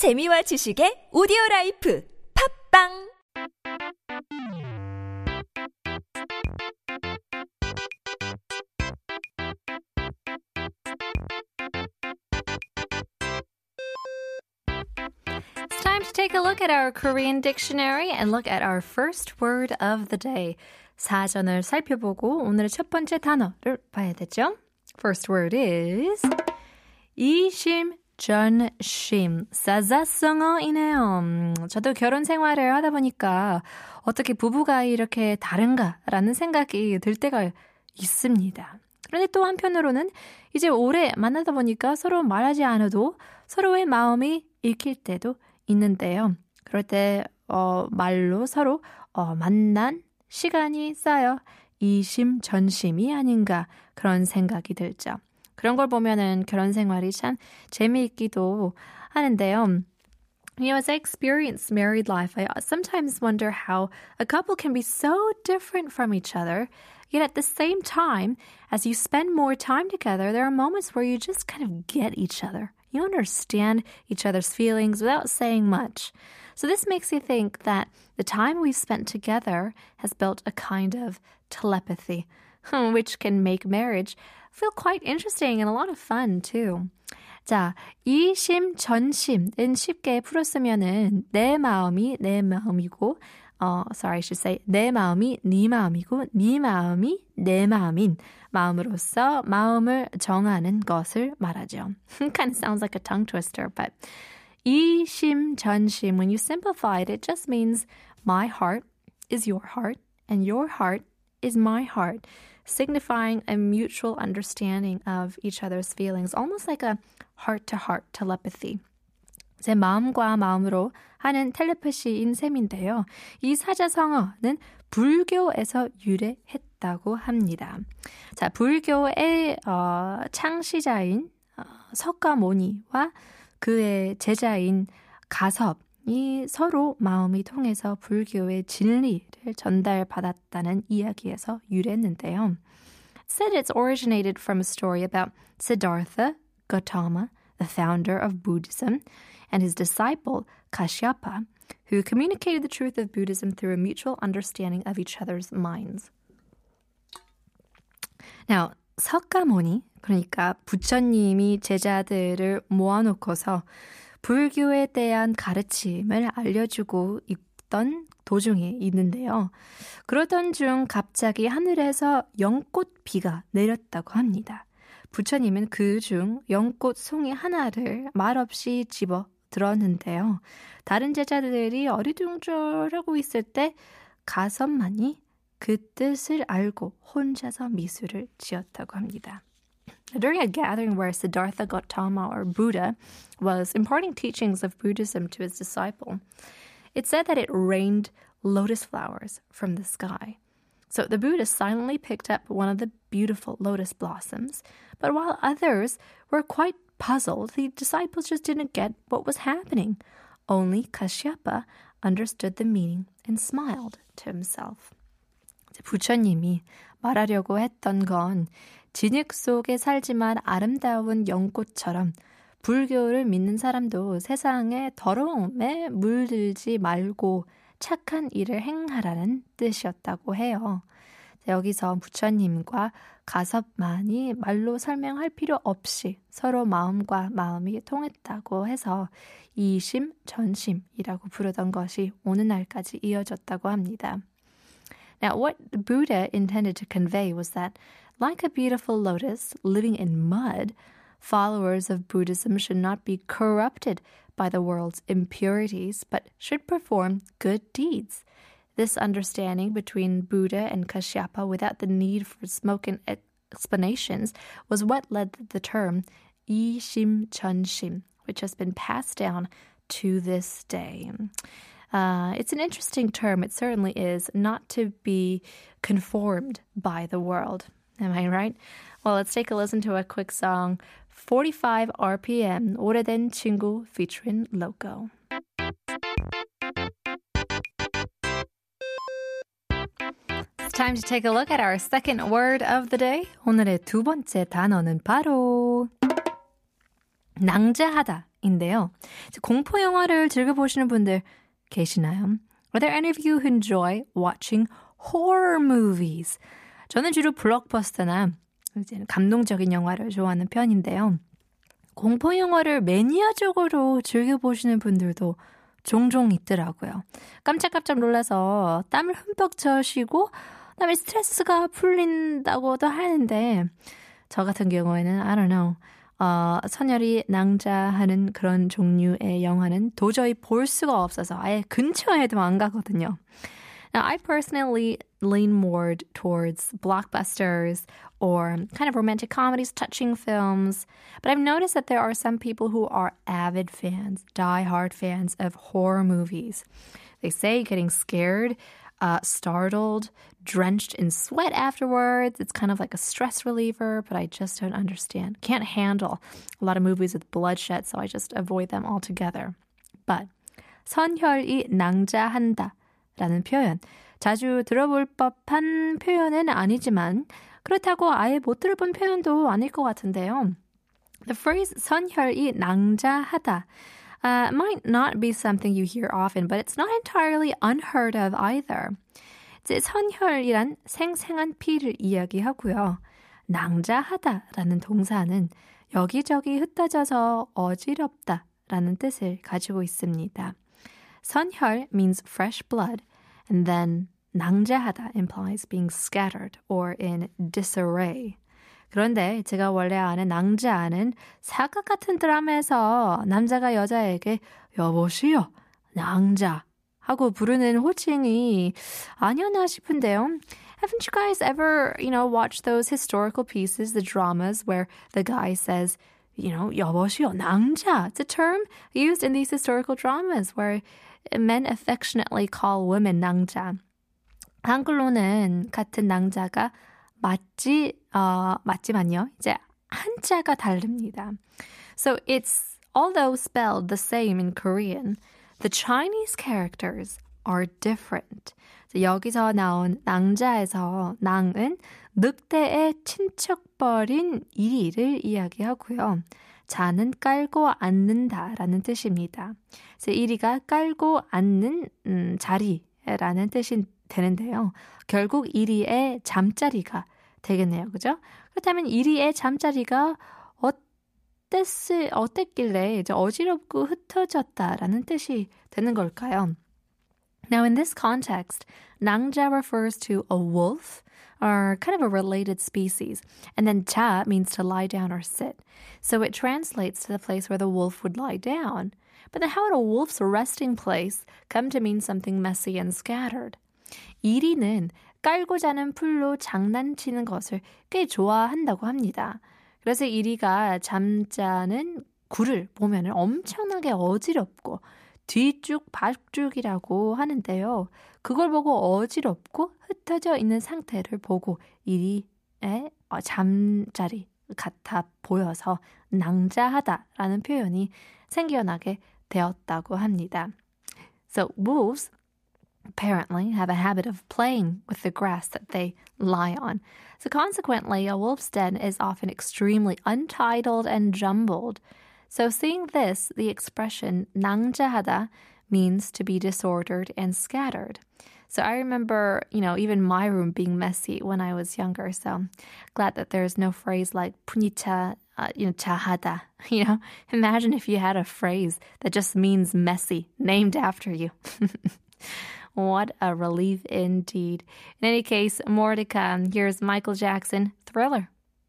재미와 지식의 오디오 라이프 팝빵 time to take a look at our Korean dictionary and look at our first word of the day. 사전을 살펴보고 오늘의 첫 번째 단어를 봐야 되죠. First word is 이심전심 사자성어이네요. 음, 저도 결혼 생활을 하다 보니까 어떻게 부부가 이렇게 다른가라는 생각이 들 때가 있습니다. 그런데 또 한편으로는 이제 오래 만나다 보니까 서로 말하지 않아도 서로의 마음이 읽힐 때도 있는데요. 그럴 때 어, 말로 서로 어, 만난 시간이 쌓여 이심전심이 아닌가 그런 생각이 들죠. 그런 걸 보면은 결혼 생활이 참 재미있기도 하는데요. You know, as I experience married life, I sometimes wonder how a couple can be so different from each other. Yet at the same time, as you spend more time together, there are moments where you just kind of get each other. You understand each other's feelings without saying much. So this makes you think that the time we've spent together has built a kind of telepathy, Which can make marriage feel quite interesting and a lot of fun too. 자, 이심 전심은 쉽게 풀었으면은 내 마음이 내 마음이고 어, sorry, I should say 내 마음이 네 마음이고 네 마음이 내 마음인 마음으로서 마음을 정하는 것을 말하죠. kind of sounds like a tongue twister, but 이심 전심 when you simplify it, it just means my heart is your heart and your heart is my heart, signifying a mutual understanding of each other's feelings, almost like a heart-to-heart telepathy. 제 마음과 마음으로 하는 텔레파시인 셈인데요. 이 사자성어는 불교에서 유래했다고 합니다. 자, 불교의 어, 창시자인 어, 석가모니와 그의 제자인 가섭 이 서로 마음이 통해서 불교의 진리를 전달받았다는 이야기에서 유래했는데요. Said it's originated from a story about Siddhartha Gautama, the founder of Buddhism, and his disciple Kashyapa, who communicated the truth of Buddhism through a mutual understanding of each other's minds. Now, 석가모니, 그러니까 부처님이 제자들을 모아놓고서 불교에 대한 가르침을 알려주고 있던 도중에 있는데요. 그러던 중 갑자기 하늘에서 연꽃 비가 내렸다고 합니다. 부처님은 그 중 연꽃 송이 하나를 말없이 집어 들었는데요. 다른 제자들이 어리둥절하고 있을 때 가섭만이 그 뜻을 알고 혼자서 미술을 지었다고 합니다. During a gathering where Siddhartha Gautama or Buddha was imparting teachings of Buddhism to his disciple, it said that it rained lotus flowers from the sky. So the Buddha silently picked up one of the beautiful lotus blossoms, but while others were quite puzzled, the disciples just didn't get what was happening. Only Kashyapa understood the meaning and smiled to himself. 부처님이 말하려고 했던 건 진흙 속에 살지만 아름다운 연꽃처럼 불교를 믿는 사람도 세상의 더러움에 물들지 말고 착한 일을 행하라는 뜻이었다고 해요. 여기서 부처님과 가섭만이 말로 설명할 필요 없이 서로 마음과 마음이 통했다고 해서 이심 전심이라고 부르던 것이 오늘날까지 이어졌다고 합니다. Now, what Buddha intended to convey was that, like a beautiful lotus living in mud, followers of Buddhism should not be corrupted by the world's impurities, but should perform good deeds. This understanding between Buddha and Kashyapa without the need for smoking explanations was what led to the term Yi Shim Chun Shim, which has been passed down to this day. Uh, it's an interesting term. It certainly is not to be conformed by the world. Am I right? Well, let's take a listen to a quick song 45 RPM, 오래된 친구 featuring Loco. It's time to take a look at our second word of the day. 오늘의 두 번째 단어는 바로 낭자하다 인데요. 공포 영화를 즐겨보시는 분들 계시나요? Are there any of you who enjoy watching horror movies? 저는 주로 블록버스터나 이제 감동적인 영화를 좋아하는 편인데요. 공포 영화를 매니아적으로 즐겨보시는 분들도 종종 있더라고요. 깜짝깜짝 놀라서 땀을 흠뻑 젖시고 그다음에 스트레스가 풀린다고도 하는데 저 같은 경우에는 I don't know. 어, 선혈이 낭자하는 그런 종류의 영화는 도저히 볼 수가 없어서 아예 근처에도 안 가거든요. Now, I personally lean more towards blockbusters or kind of romantic comedies, touching films. But I've noticed that there are some people who are avid fans, diehard fans of horror movies. They say getting scared uh, startled, drenched in sweat afterwards. It's kind of like a stress reliever, but I just don't understand. Can't handle a lot of movies with bloodshed, so I just avoid them altogether. But 선혈이 낭자한다 라는 표현. 자주 들어볼 법한 표현은 아니지만 그렇다고 아예 못 들어본 표현도 아닐 것 같은데요. The phrase 선혈이 낭자하다 uh, might not be something you hear often, but it's not entirely unheard of either. 이제 선혈이란 생생한 피를 이야기하고요. 낭자하다라는 동사는 여기저기 흩어져서 어지럽다라는 뜻을 가지고 있습니다. 선혈 means fresh blood, and then 낭자하다 implies being scattered or in disarray. 그런데 제가 원래 아는 낭자는 사극 같은 드라마에서 남자가 여자에게 여보시오, 낭자 하고 부르는 호칭이 아니었나 싶은데요. Haven't you guys ever, you know, watched those historical pieces, the dramas where the guy says, you know, 여보시오, 낭자. It's a term used in these historical dramas where men affectionately call women 낭자. 한글로는 같은 낭자가 맞지, 어, 맞지만요. 이제 한자가 다릅니다. So it's, although spelled the same in Korean, the Chinese characters are different. 여기서 나온 낭자에서 낭은 늑대의 친척벌인 이리를 이야기하고요. 자는 깔고 앉는다라는 뜻입니다. 그래서 이리가 깔고 앉는 음, 자리라는 뜻이 되는데요. 결국 이리의 잠자리가 되겠네요. 그죠? 그렇다면 이리의 잠자리가 어땠을, 어땠길래 이제 어지럽고 흩어졌다라는 뜻이 되는 걸까요? Now, in this context, 낭자 refers to a wolf or kind of a related species. And then 자 means to lie down or sit. So it translates to the place where the wolf would lie down. But then how would a wolf's resting place come to mean something messy and scattered? 이리는 깔고 자는 풀로 장난치는 것을 꽤 좋아한다고 합니다. 그래서 이리가 잠자는 굴을 보면 엄청나게 어지럽고 뒤쭉 박죽이라고 하는데요. 그걸 보고 어지럽고 흩어져 있는 상태를 보고 이리의 잠자리 같아 보여서 낭자하다라는 표현이 생겨나게 되었다고 합니다. So wolves apparently have a habit of playing with the grass that they lie on. So consequently, a wolf's den is often extremely untitled and jumbled. So seeing this, the expression 낭자하다 means to be disordered and scattered. So I remember, you know, even my room being messy when I was younger. So glad that there's no phrase like punita, uh, you know, chahada. You know, imagine if you had a phrase that just means messy, named after you. What a relief indeed. In any case, more to come. Here's Michael Jackson, Thriller.